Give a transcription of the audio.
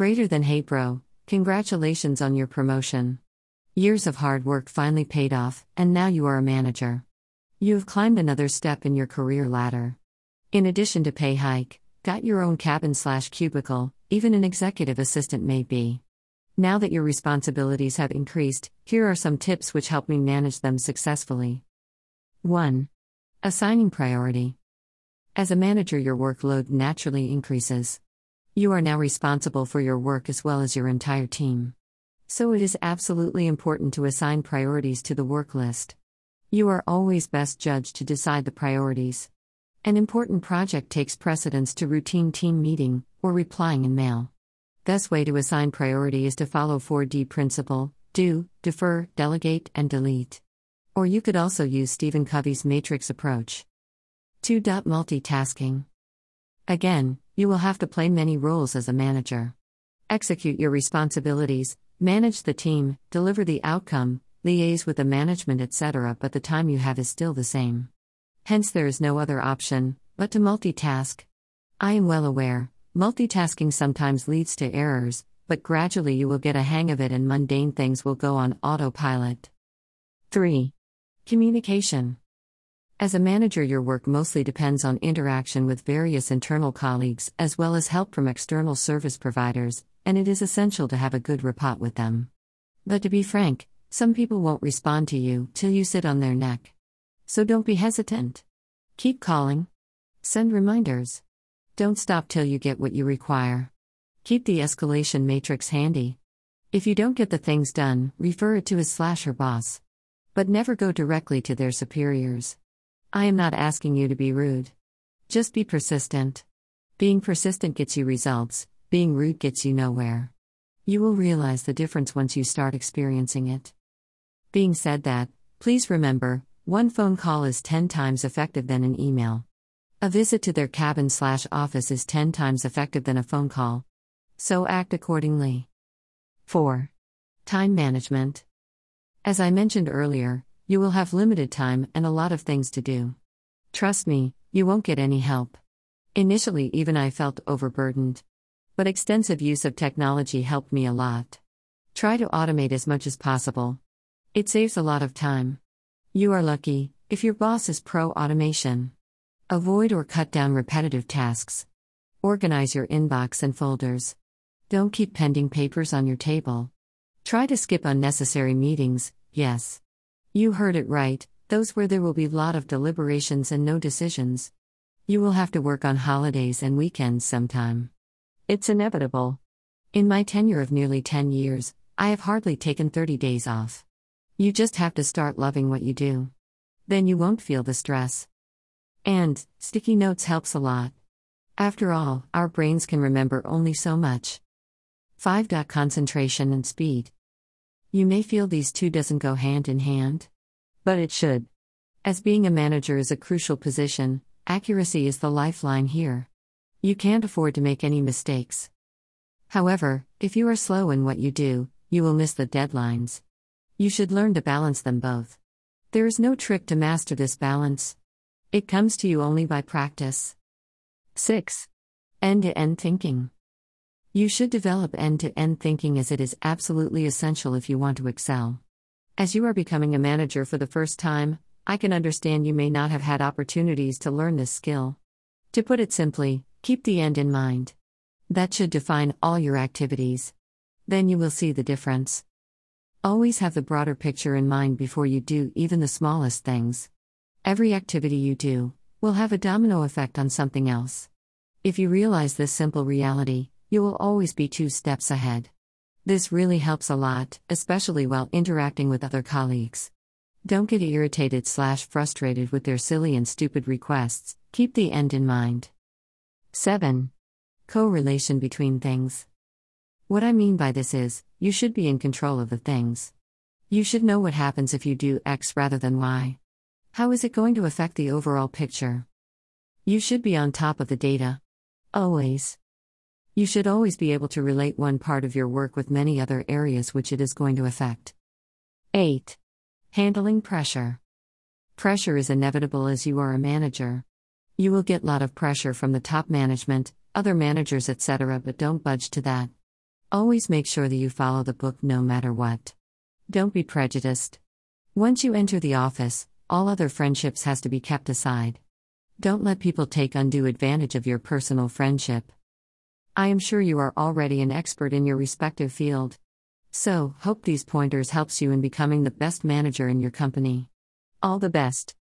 Greater than hey bro, congratulations on your promotion. Years of hard work finally paid off, and now you are a manager. You have climbed another step in your career ladder. In addition to pay hike, got your own cabin slash cubicle, even an executive assistant may be. Now that your responsibilities have increased, here are some tips which help me manage them successfully. 1. Assigning priority. As a manager, your workload naturally increases. You are now responsible for your work as well as your entire team. So it is absolutely important to assign priorities to the work list. You are always best judged to decide the priorities. An important project takes precedence to routine team meeting or replying in mail. Best way to assign priority is to follow 4D principle do, defer, delegate, and delete. Or you could also use Stephen Covey's matrix approach. 2. Multitasking. Again, you will have to play many roles as a manager. Execute your responsibilities, manage the team, deliver the outcome, liaise with the management, etc., but the time you have is still the same. Hence, there is no other option but to multitask. I am well aware, multitasking sometimes leads to errors, but gradually you will get a hang of it and mundane things will go on autopilot. 3. Communication. As a manager, your work mostly depends on interaction with various internal colleagues as well as help from external service providers, and it is essential to have a good rapport with them. But to be frank, some people won't respond to you till you sit on their neck. So don't be hesitant. Keep calling. Send reminders. Don't stop till you get what you require. Keep the escalation matrix handy. If you don't get the things done, refer it to his slash her boss. But never go directly to their superiors. I am not asking you to be rude. Just be persistent. Being persistent gets you results, being rude gets you nowhere. You will realize the difference once you start experiencing it. Being said that, please remember one phone call is 10 times effective than an email. A visit to their cabin slash office is 10 times effective than a phone call. So act accordingly. 4. Time management. As I mentioned earlier, you will have limited time and a lot of things to do. Trust me, you won't get any help. Initially, even I felt overburdened. But extensive use of technology helped me a lot. Try to automate as much as possible. It saves a lot of time. You are lucky if your boss is pro automation. Avoid or cut down repetitive tasks. Organize your inbox and folders. Don't keep pending papers on your table. Try to skip unnecessary meetings, yes. You heard it right, those where there will be a lot of deliberations and no decisions. You will have to work on holidays and weekends sometime. It's inevitable. In my tenure of nearly 10 years, I have hardly taken 30 days off. You just have to start loving what you do. Then you won't feel the stress. And, sticky notes helps a lot. After all, our brains can remember only so much. 5. Concentration and speed. You may feel these two doesn't go hand in hand. But it should. As being a manager is a crucial position, accuracy is the lifeline here. You can't afford to make any mistakes. However, if you are slow in what you do, you will miss the deadlines. You should learn to balance them both. There is no trick to master this balance. It comes to you only by practice. 6. End to end thinking. You should develop end to end thinking as it is absolutely essential if you want to excel. As you are becoming a manager for the first time, I can understand you may not have had opportunities to learn this skill. To put it simply, keep the end in mind. That should define all your activities. Then you will see the difference. Always have the broader picture in mind before you do even the smallest things. Every activity you do will have a domino effect on something else. If you realize this simple reality, you will always be two steps ahead. This really helps a lot, especially while interacting with other colleagues. Don't get irritated slash frustrated with their silly and stupid requests, keep the end in mind. 7. Correlation between things. What I mean by this is, you should be in control of the things. You should know what happens if you do X rather than Y. How is it going to affect the overall picture? You should be on top of the data. Always. You should always be able to relate one part of your work with many other areas which it is going to affect. 8. Handling pressure. Pressure is inevitable as you are a manager. You will get lot of pressure from the top management, other managers, etc., but don't budge to that. Always make sure that you follow the book no matter what. Don't be prejudiced. Once you enter the office, all other friendships has to be kept aside. Don't let people take undue advantage of your personal friendship. I am sure you are already an expert in your respective field. So, hope these pointers helps you in becoming the best manager in your company. All the best.